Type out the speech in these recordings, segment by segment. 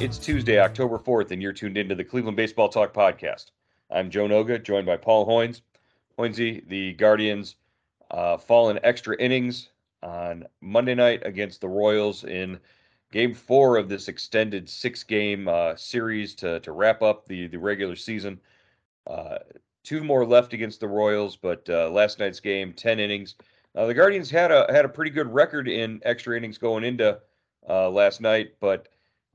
It's Tuesday, October 4th, and you're tuned into the Cleveland Baseball Talk podcast. I'm Joe Noga, joined by Paul Hoynes. Hoynesy, the Guardians uh, fall in extra innings on Monday night against the Royals in game four of this extended six game uh, series to, to wrap up the, the regular season. Uh, two more left against the Royals, but uh, last night's game, 10 innings. the Guardians had a had a pretty good record in extra innings going into uh, last night, but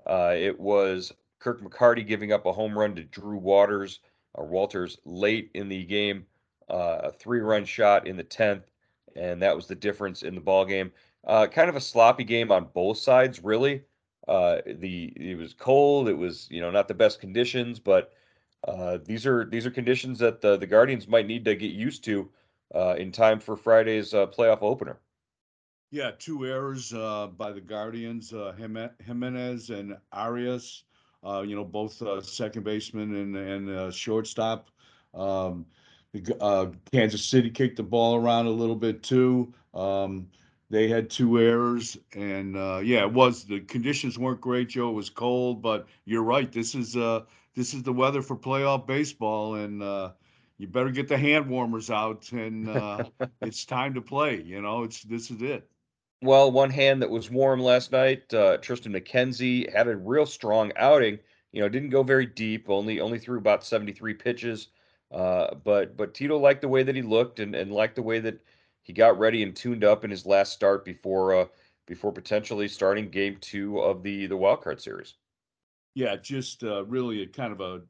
uh, it was Kirk McCarty giving up a home run to Drew Waters or Walters late in the game, uh, a three-run shot in the tenth, and that was the difference in the ball game. Uh, kind of a sloppy game on both sides, really. Uh, the it was cold. It was you know not the best conditions, but uh, these are these are conditions that the the Guardians might need to get used to uh, in time for Friday's playoff opener. Yeah, two errors uh, by the Guardians, uh, Giménez and Arias. Uh, you know, both uh, second baseman and and uh, shortstop. Um, the, uh, Kansas City kicked the ball around a little bit too. Um, they had two errors, and yeah, it was the conditions weren't great. Joe, it was cold, but you're right. This is this is the weather for playoff baseball, and you better get the hand warmers out, and it's time to play. You know, it's this is it. Well, one hand that was warm last night, uh, Triston McKenzie had a real strong outing. You know, didn't go very deep, only only threw about 73 pitches. Uh, but but Tito liked the way that he looked and, and liked the way that he got ready and tuned up in his last start before uh, before potentially starting game two of the the wild card series. Yeah, just uh, really a kind of a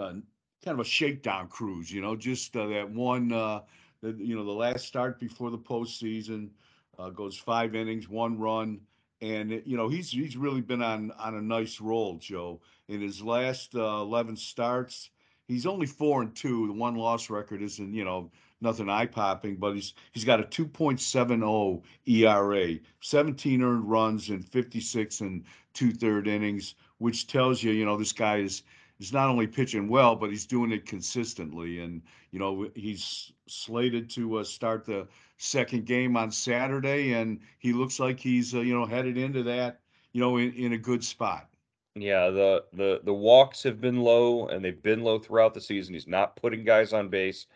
uh, kind of a shakedown cruise. You know, just uh, that one. Uh, you know, the last start before the postseason uh, goes five innings, one run, and you know he's he's really been on on a nice roll, Joe. In his last uh, eleven starts, he's only four and two. The one loss record isn't you know nothing eye popping, but he's he's got a 2.70 ERA, 17 earned runs in 56 and two third innings, which tells you you know this guy is is not only pitching well, but he's doing it consistently. And you know he's slated to uh, start the second game on Saturday, and he looks like he's uh, you know headed into that you know in, in a good spot. Yeah, the the the walks have been low, and they've been low throughout the season. He's not putting guys on base.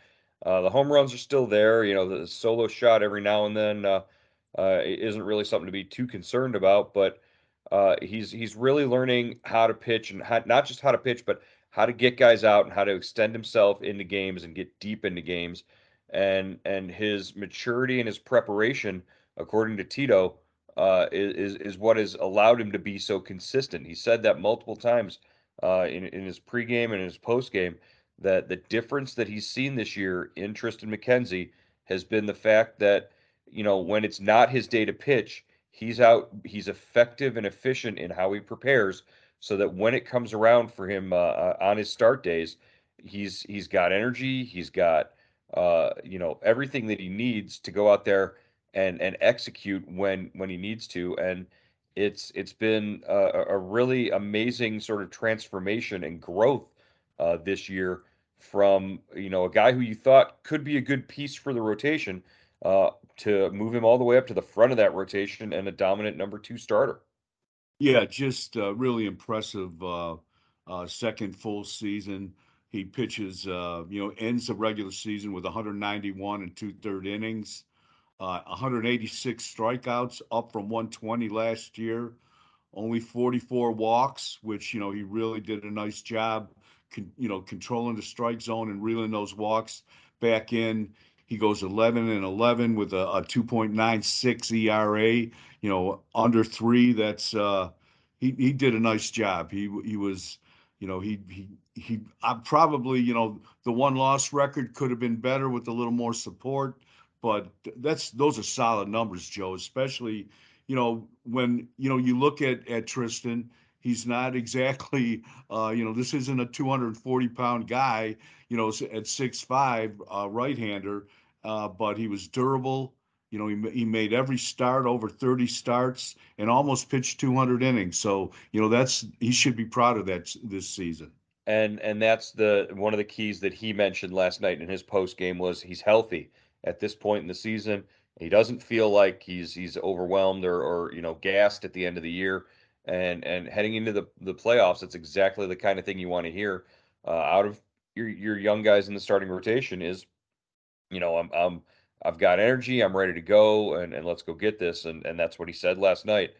Uh, the home runs are still there. You know, the solo shot every now and then uh, uh, isn't really something to be too concerned about. But uh, he's he's really learning how to pitch and how, not just how to pitch, but how to get guys out and how to extend himself into games and get deep into games and and his maturity and his preparation, according to Tito, uh, is is what has allowed him to be so consistent. He said that multiple times uh, in in his pregame and in his postgame that the difference that he's seen this year in Triston McKenzie has been the fact that you know when it's not his day to pitch, he's out, he's effective and efficient in how he prepares, so that when it comes around for him uh, uh on his start days, he's he's got energy, he's got uh, you know everything that he needs to go out there and and execute when when he needs to. And it's it's been a, a really amazing sort of transformation and growth uh, this year from you know a guy who you thought could be a good piece for the rotation uh, to move him all the way up to the front of that rotation and a dominant number two starter. Yeah, just uh, really impressive uh, uh, second full season. He pitches, uh, you know, ends the regular season with 191 and two third innings, uh, 186 strikeouts, up from 120 last year. Only 44 walks, which you know he really did a nice job, con- you know, controlling the strike zone and reeling those walks back in. He goes 11 and 11 with a, a 2.96 ERA. You know, under three. That's uh, he he did a nice job. He he was you know, he he he. I probably, you know, the one loss record could have been better with a little more support, but that's those are solid numbers, Joe. Especially, you know, when you know you look at at Triston, he's not exactly, uh, you know, this isn't a 240 pound guy, you know, at six five, uh, right hander, uh, but he was durable. You know, he, he made every start over 30 starts and almost pitched 200 innings. So, you know, that's he should be proud of that this season. And and that's the one of the keys that he mentioned last night in his post game was he's healthy at this point in the season. He doesn't feel like he's he's overwhelmed or or you know gassed at the end of the year. And and heading into the the playoffs, it's exactly the kind of thing you want to hear uh, out of your your young guys in the starting rotation. Is you know I'm I'm I've got energy. I'm ready to go, and, and let's go get this. And and that's what he said last night.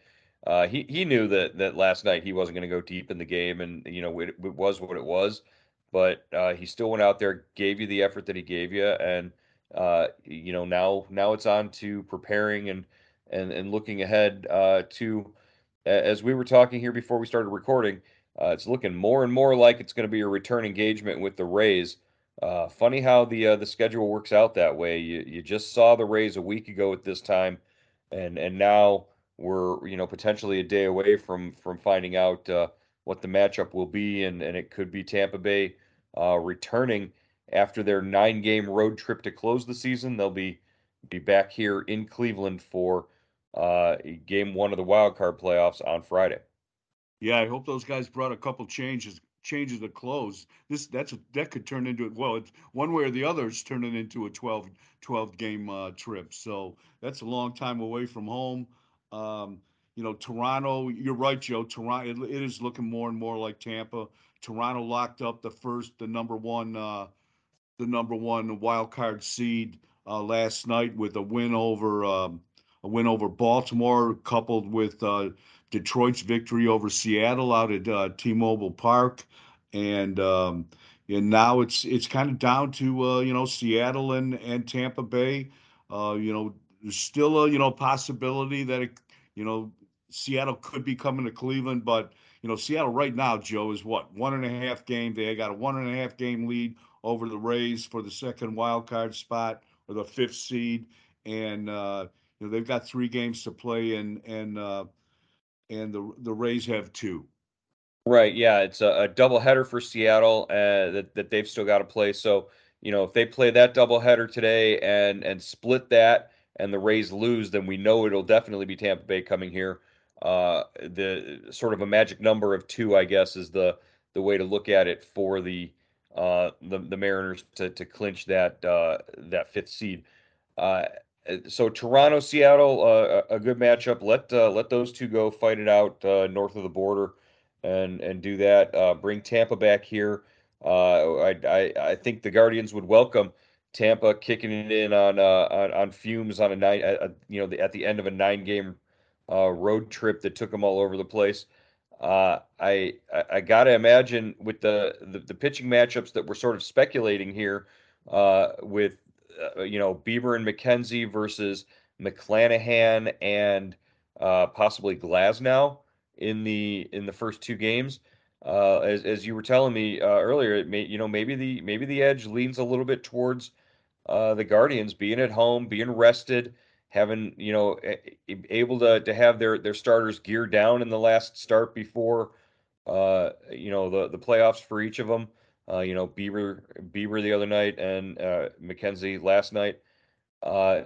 Uh, he he knew that that last night he wasn't going to go deep in the game, and you know it, it was what it was. But uh, he still went out there, gave you the effort that he gave you, and uh, you know now now it's on to preparing and and and looking ahead uh, to as we were talking here before we started recording. Uh, it's looking more and more like it's going to be a return engagement with the Rays. Uh, funny how the uh, the schedule works out that way. You you just saw the Rays a week ago at this time, and and now we're you know potentially a day away from from finding out uh, what the matchup will be, and and it could be Tampa Bay uh, returning after their nine game road trip to close the season. They'll be be back here in Cleveland for uh, game one of the wild card playoffs on Friday. Yeah, I hope those guys brought a couple changes changes the clothes. This that's a, that could turn into. Well, it's one way or the other. It's turning into a 12, 12 game uh, trip. So that's a long time away from home. Um, you know, Toronto. You're right, Joe. Toronto. It, it is looking more and more like Tampa. Toronto locked up the first, the number one, uh, the number one wild card seed uh, last night with a win over um, a win over Baltimore, coupled with uh, Detroit's victory over Seattle out at uh, T-Mobile Park, and um, and now it's it's kind of down to uh, you know Seattle and and Tampa Bay. Uh, you know, there's still a you know possibility that it, you know Seattle could be coming to Cleveland, but you know Seattle right now, Joe is what one and a half game. They got a one and a half game lead over the Rays for the second wild card spot or the fifth seed, and uh, know they've got three games to play, and and uh, and the the Rays have two. Right. Yeah, it's a, a double header for Seattle uh, that that they've still got to play. So you know, if they play that double header today and and split that, and the Rays lose, then we know it'll definitely be Tampa Bay coming here. Uh, the sort of a magic number of two, I guess, is the the way to look at it for the uh, the, the Mariners to to clinch that uh, that fifth seed. Uh, so Toronto, Seattle, uh, a good matchup. Let uh, let those two go fight it out uh, north of the border, and and do that. Uh, bring Tampa back here. Uh, I, I I think the Guardians would welcome Tampa kicking it in on on, on fumes on a night. you know, the, at the end of a nine game road trip that took them all over the place. I I, I got to imagine with the, the, the pitching matchups that we're sort of speculating here with uh, you know, Bieber and McKenzie versus McClanahan and uh, possibly Glasnow in the in the first two games. Uh, as as you were telling me uh, earlier, it may you know maybe the maybe the edge leans a little bit towards uh, the Guardians being at home, being rested, having you know able to to have their their starters geared down in the last start before uh, you know the the playoffs for each of them. Uh, you know, Bieber Bieber the other night and uh, McKenzie last night. Uh,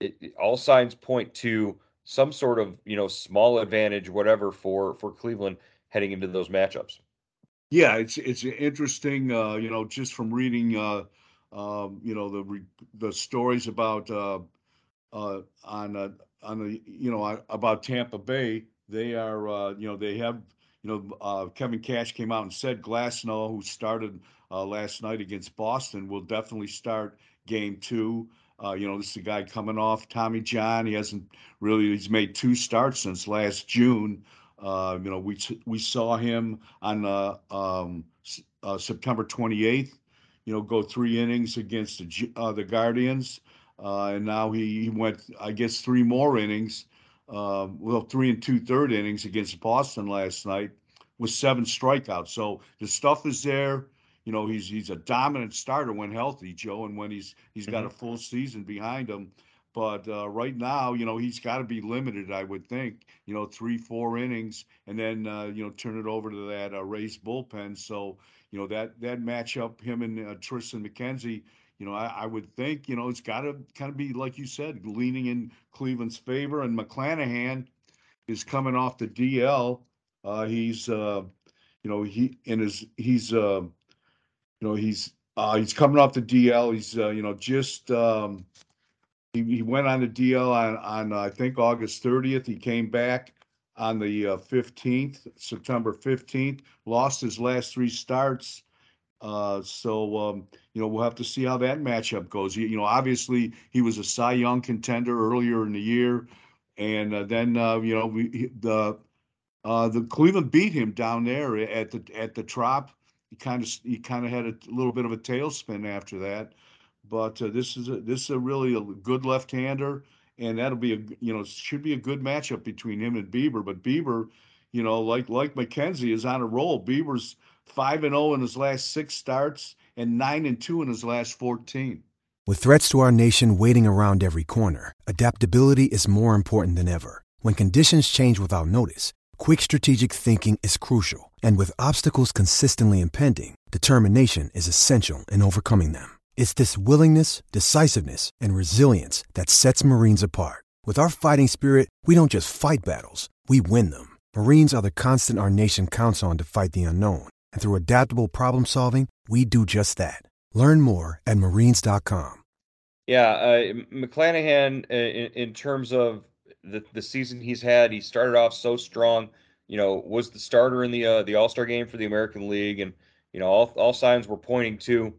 it, all signs point to some sort of you know small advantage, whatever for for Cleveland heading into those matchups. Yeah, it's it's interesting. Uh, you know, just from reading, uh, um, you know, the the stories about uh, uh, on uh, on the you know about Tampa Bay, they are uh, you know they have know, uh, Kevin Cash came out and said Glasnow, who started uh, last night against Boston, will definitely start game two. Uh, you know, this is a guy coming off Tommy John. He hasn't really, he's made two starts since last June. Uh, you know, we we saw him on uh, um, uh, September 28th, you know, go three innings against the, uh, the Guardians. Uh, and now he, he, went, I guess, three more innings, uh, well, three and two third innings against Boston last night with seven strikeouts. So the stuff is there. You know, he's he's a dominant starter when healthy, Joe, and when he's he's got mm-hmm. a full season behind him. But uh, right now, you know, he's got to be limited, I would think. You know, three, four innings, and then uh, you know, turn it over to that uh, Rays bullpen. So you know that that matchup, him and uh, Triston McKenzie. You know, I, I would think you know it's got to kind of be like you said, leaning in Cleveland's favor. And McClanahan is coming off the DL. Uh, he's uh, you know he in his he's uh, you know he's uh, he's coming off the DL. He's uh, you know just um, he, he went on the DL on, on uh, I think August 30th. He came back on the uh, 15th, September 15th, lost his last three starts. Uh, so, um, you know, we'll have to see how that matchup goes. You, you know, obviously he was a Cy Young contender earlier in the year. And uh, then, uh, you know, we, the uh, the Cleveland beat him down there at the at the Trop. He kind of he kind of had a little bit of a tailspin after that. But uh, this is a, this is a really a good left-hander, and that'll be a you know should be a good matchup between him and Bieber. But Bieber, you know, like like McKenzie is on a roll. Bieber's five and zero oh in his last six starts, and nine and two in his last fourteen. With threats to our nation waiting around every corner, adaptability is more important than ever. When conditions change without notice, quick strategic thinking is crucial, and with obstacles consistently impending, determination is essential in overcoming them. It's this willingness, decisiveness, and resilience that sets Marines apart. With our fighting spirit, we don't just fight battles, we win them. Marines are the constant our nation counts on to fight the unknown. And through adaptable problem solving, we do just that. Learn more at marines.com. Yeah, uh, McClanahan, uh, in, in terms of the, the season he's had, he started off so strong. You know, was the starter in the uh, the All Star game for the American League, and you know all all signs were pointing to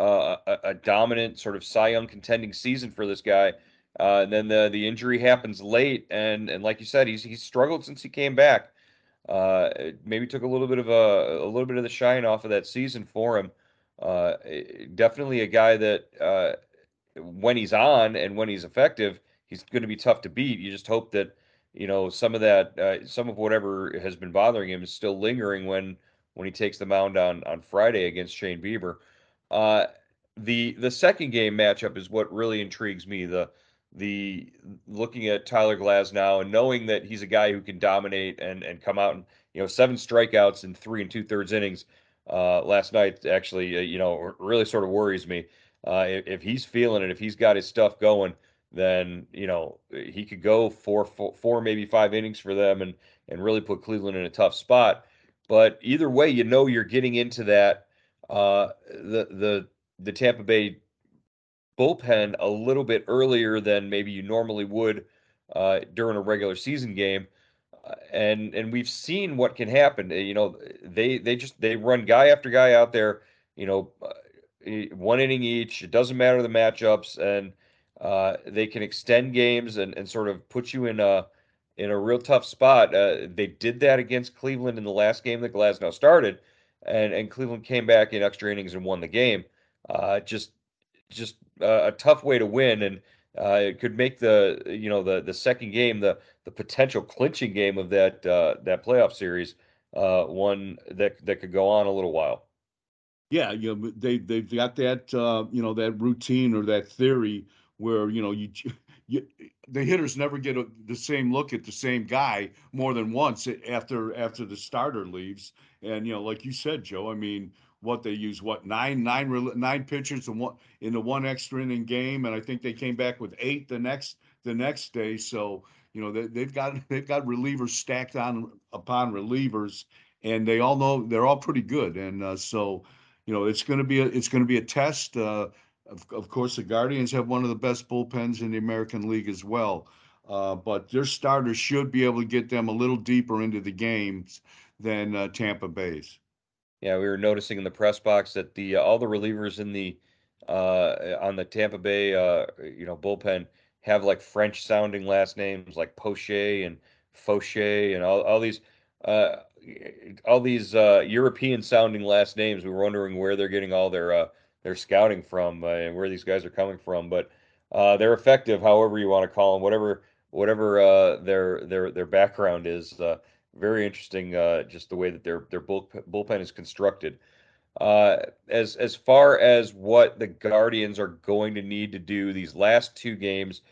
uh, a, a, dominant sort of Cy Young contending season for this guy. Uh, and then the the injury happens late, and and like you said, he's he's struggled since he came back. Uh, maybe took a little bit of a a little bit of the shine off of that season for him. Uh, definitely a guy that uh, when he's on and when he's effective, he's going to be tough to beat. You just hope that you know some of that uh, some of whatever has been bothering him is still lingering when when he takes the mound on on Friday against Shane Bieber. Uh, the the second game matchup is what really intrigues me. The the looking at Tyler Glasnow and knowing that he's a guy who can dominate and and come out and you know seven strikeouts in three and two thirds innings uh, last night actually uh, you know really sort of worries me. Uh, if, if, he's feeling it, if he's got his stuff going, then you know he could go four, four, four maybe five innings for them and and really put Cleveland in a tough spot. But either way, you know you're getting into that uh, the the the Tampa Bay bullpen a little bit earlier than maybe you normally would uh, during a regular season game. Uh, and and we've seen what can happen. Uh, you know, they they just they run guy after guy out there. You know, uh, one inning each. It doesn't matter the matchups, and uh, they can extend games and, and sort of put you in a in a real tough spot. Uh, they did that against Cleveland in the last game that Glasnow started and and Cleveland came back in extra innings and won the game. Uh, just just uh, a tough way to win, and uh, it could make the you know the the second game the the potential clinching game of that uh, that playoff series uh, one that that could go on a little while. Yeah, you know they they've got that uh, you know that routine or that theory where you know you you, the hitters never get a, the same look at the same guy more than once after after the starter leaves. And you know, like you said, Joe, I mean, what they use what nine nine nine pitchers in one in the one extra inning game, and I think they came back with eight the next the next day. So you know they, they've got they've got relievers stacked on upon relievers, and they all know they're all pretty good. And uh, so you know it's going to be a it's going to be a test. Uh, of, of course, the Guardians have one of the best bullpens in the American League as well. Uh, but their starters should be able to get them a little deeper into the games than uh, Tampa Bay's. Yeah, we were noticing in the press box that the uh, all the relievers in the uh, on the Tampa Bay uh, you know bullpen have like French sounding last names like Poche and Faucher and all, all these uh, all these uh, European sounding last names. We were wondering where they're getting all their uh, their scouting from and where these guys are coming from, but they're effective, however you want to call them, whatever whatever their their their background is. Very interesting, just the way that their their bullpen is constructed. as as far as what the Guardians are going to need to do these last two games,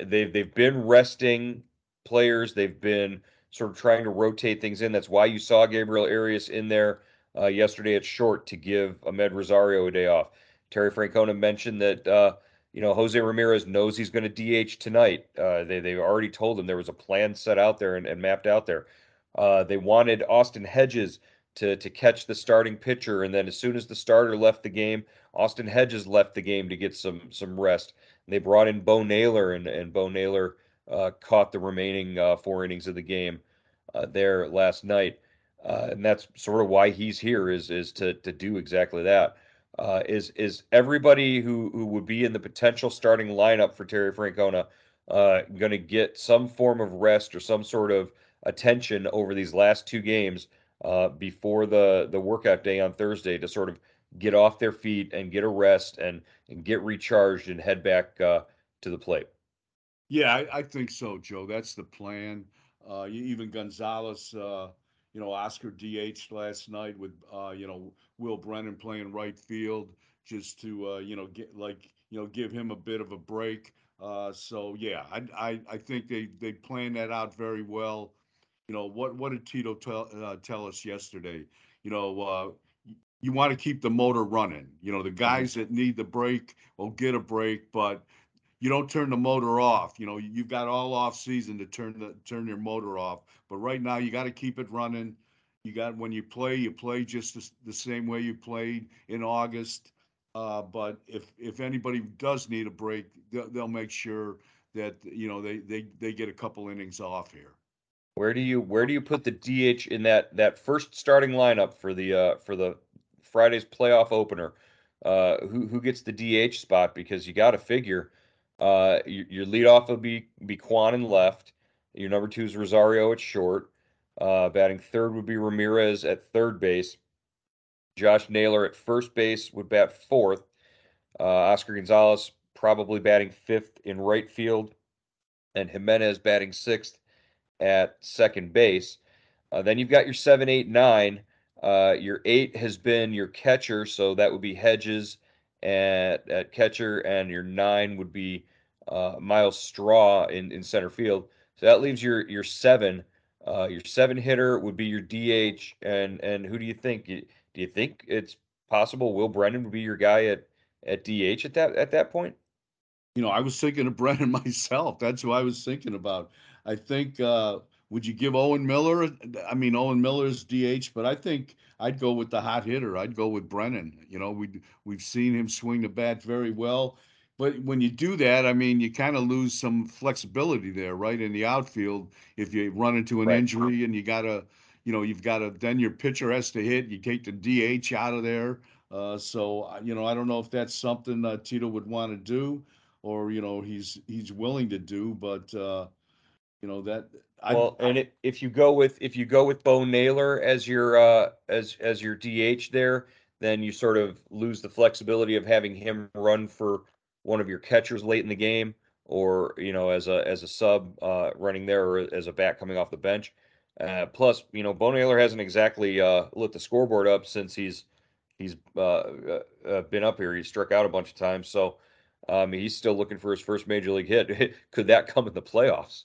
they've they've been resting players. They've been sort of trying to rotate things in. That's why you saw Gabriel Arias in there uh, yesterday at short to give Amed Rosario a day off. Terry Francona mentioned that uh, you know Jose Ramirez knows he's going to DH tonight. Uh, they they already told him there was a plan set out there and, and mapped out there. Uh, they wanted Austin Hedges to to catch the starting pitcher, and then as soon as the starter left the game, Austin Hedges left the game to get some some rest. And they brought in Bo Naylor, and and Bo Naylor uh, caught the remaining uh, four innings of the game uh, there last night, uh, and that's sort of why he's here is is to to do exactly that. Uh, is is everybody who who would be in the potential starting lineup for Terry Francona uh, going to get some form of rest or some sort of attention over these last two games before the the workout day on Thursday to sort of get off their feet and get a rest and and get recharged and head back to the plate. Yeah, I, I, think so, Joe. That's the plan. Uh, even Gonzalez, uh, you know, Oscar DH last night with, uh, you know, Will Brennan playing right field just to, uh, you know, get like, you know, give him a bit of a break. Uh, so yeah, I, I, I think they they planned that out very well. You know, what what did Tito tell uh, tell us yesterday? You know, you want to keep the motor running. You know, the mm-hmm. guys that need the break will get a break, but you don't turn the motor off. You know, you've got all off season to turn the turn your motor off. But right now, you got to keep it running. You got when you play, you play just the, the same way you played in August. Uh, but if if anybody does need a break, they'll, they'll make sure that you know they, they they get a couple innings off here. Where do you where do you put the DH in that that first starting lineup for the uh, for the Friday's playoff opener? Uh, who who gets the DH spot? Because you got to figure uh, your, your leadoff will be be Kwan in left. Your number two is Rosario at short. Uh, batting third would be Ramirez at third base. Josh Naylor at first base would bat fourth. Uh, Oscar Gonzalez probably batting fifth in right field, and Giménez batting sixth at second base. Uh, then you've got your seven, eight, nine. Uh, your eight has been your catcher, so that would be Hedges at, at catcher, and your nine would be uh, Myles Straw in, in center field. So that leaves your your seven. Uh, your seven hitter would be your DH, and and who do you think? Do you think it's possible Will Brennan would be your guy at at DH at that at that point? You know, I was thinking of Brennan myself. That's who I was thinking about. I think uh, would you give Owen Miller? I mean, Owen Miller's DH, but I think I'd go with the hot hitter. I'd go with Brennan. You know, we we've seen him swing the bat very well. But when you do that, I mean, you kind of lose some flexibility there, right? In the outfield, if you run into an right. injury and you got to, you know, you've got to, then your pitcher has to hit, you take the DH out of there. Uh, so, you know, I don't know if that's something uh, Tito would want to do or, you know, he's he's willing to do, but, uh, you know, that well, and it, if you go with if you go with Bo Naylor as your uh, as as your DH there, then you sort of lose the flexibility of having him run for one of your catchers late in the game, or you know as a as a sub uh, running there, or as a bat coming off the bench. Uh, plus, you know, Bo hasn't exactly uh, lit the scoreboard up since he's he's uh, uh, uh, been up here. He's struck out a bunch of times, so um, he's still looking for his first major league hit. Could that come in the playoffs?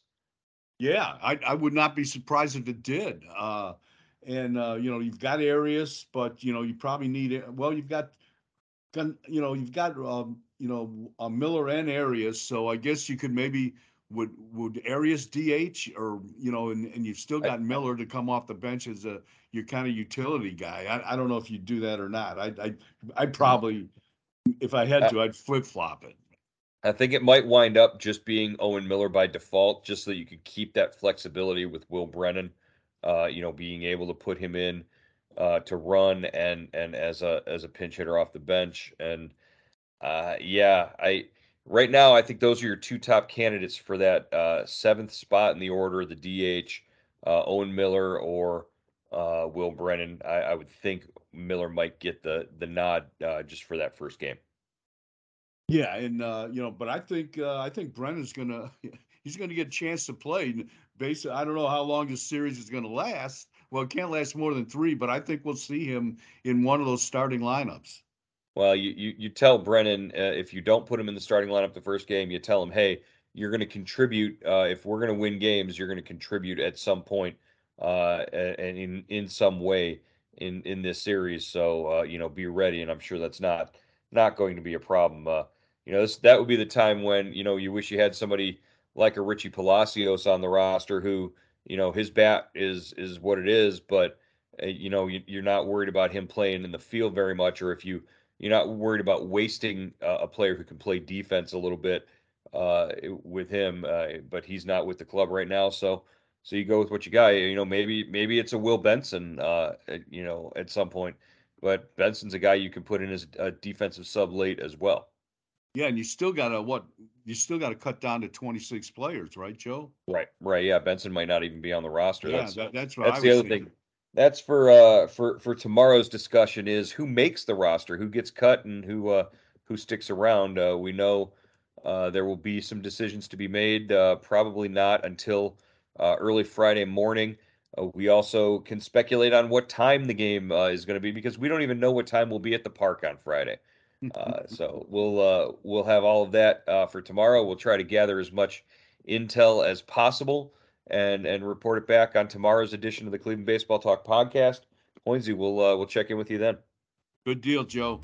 Yeah, I, I would not be surprised if it did. And you know, you've got Arias, but you know, you probably need it. Well, you've got, you know, you've got um, you know uh, Miller and Arias, so I guess you could maybe would would Arias DH or you know, and, and you've still got Miller to come off the bench as a your kind of utility guy. I, I don't know if you do that or not. I I I probably, if I had to, I'd flip flop it. I think it might wind up just being Owen Miller by default, just so you could keep that flexibility with Will Brennan uh, you know, being able to put him in uh, to run and and as a as a pinch hitter off the bench. And uh, yeah, I right now I think those are your two top candidates for that uh, seventh spot in the order, the DH, uh, Owen Miller or uh, Will Brennan. I, I, would think Miller might get the the nod uh, just for that first game. Yeah, and uh, you know, but I think uh, I think Brennan's gonna he's gonna get a chance to play. Basically, I don't know how long this series is gonna last. Well, it can't last more than three, but I think we'll see him in one of those starting lineups. Well, you you, you tell Brennan uh, if you don't put him in the starting lineup the first game, you tell him, hey, you're going to contribute. Uh, if we're going to win games, you're going to contribute at some point uh, and in in some way in in this series. So uh, you know, be ready, and I'm sure that's not not going to be a problem. Uh, you know, this, that would be the time when you know you wish you had somebody like a Richie Palacios on the roster who you know his bat is is what it is, but uh, you know you, are not worried about him playing in the field very much, or if you you're not worried about wasting uh, a player who can play defense a little bit uh, with him, uh, but he's not with the club right now, so so you go with what you got. You know, maybe maybe it's a Will Benson, uh, you know, at some point, but Benson's a guy you can put in as a defensive sub late as well. Yeah, and you still got to what? You still got to cut down to 26 players, right, Joe? Right, right. Yeah, Benson might not even be on the roster. Yeah, that's that, that's that's I the other thinking. thing. That's for uh for for tomorrow's discussion is who makes the roster, who gets cut, and who uh who sticks around. Uh, we know uh, there will be some decisions to be made. Uh, probably not until uh, early Friday morning. Uh, we also can speculate on what time the game uh, is going to be because we don't even know what time we'll be at the park on Friday. Uh, so we'll uh, we'll have all of that uh, for tomorrow. We'll try to gather as much intel as possible and and report it back on tomorrow's edition of the Cleveland Baseball Talk podcast. Hoynesy, we'll uh, we'll check in with you then. Good deal, Joe.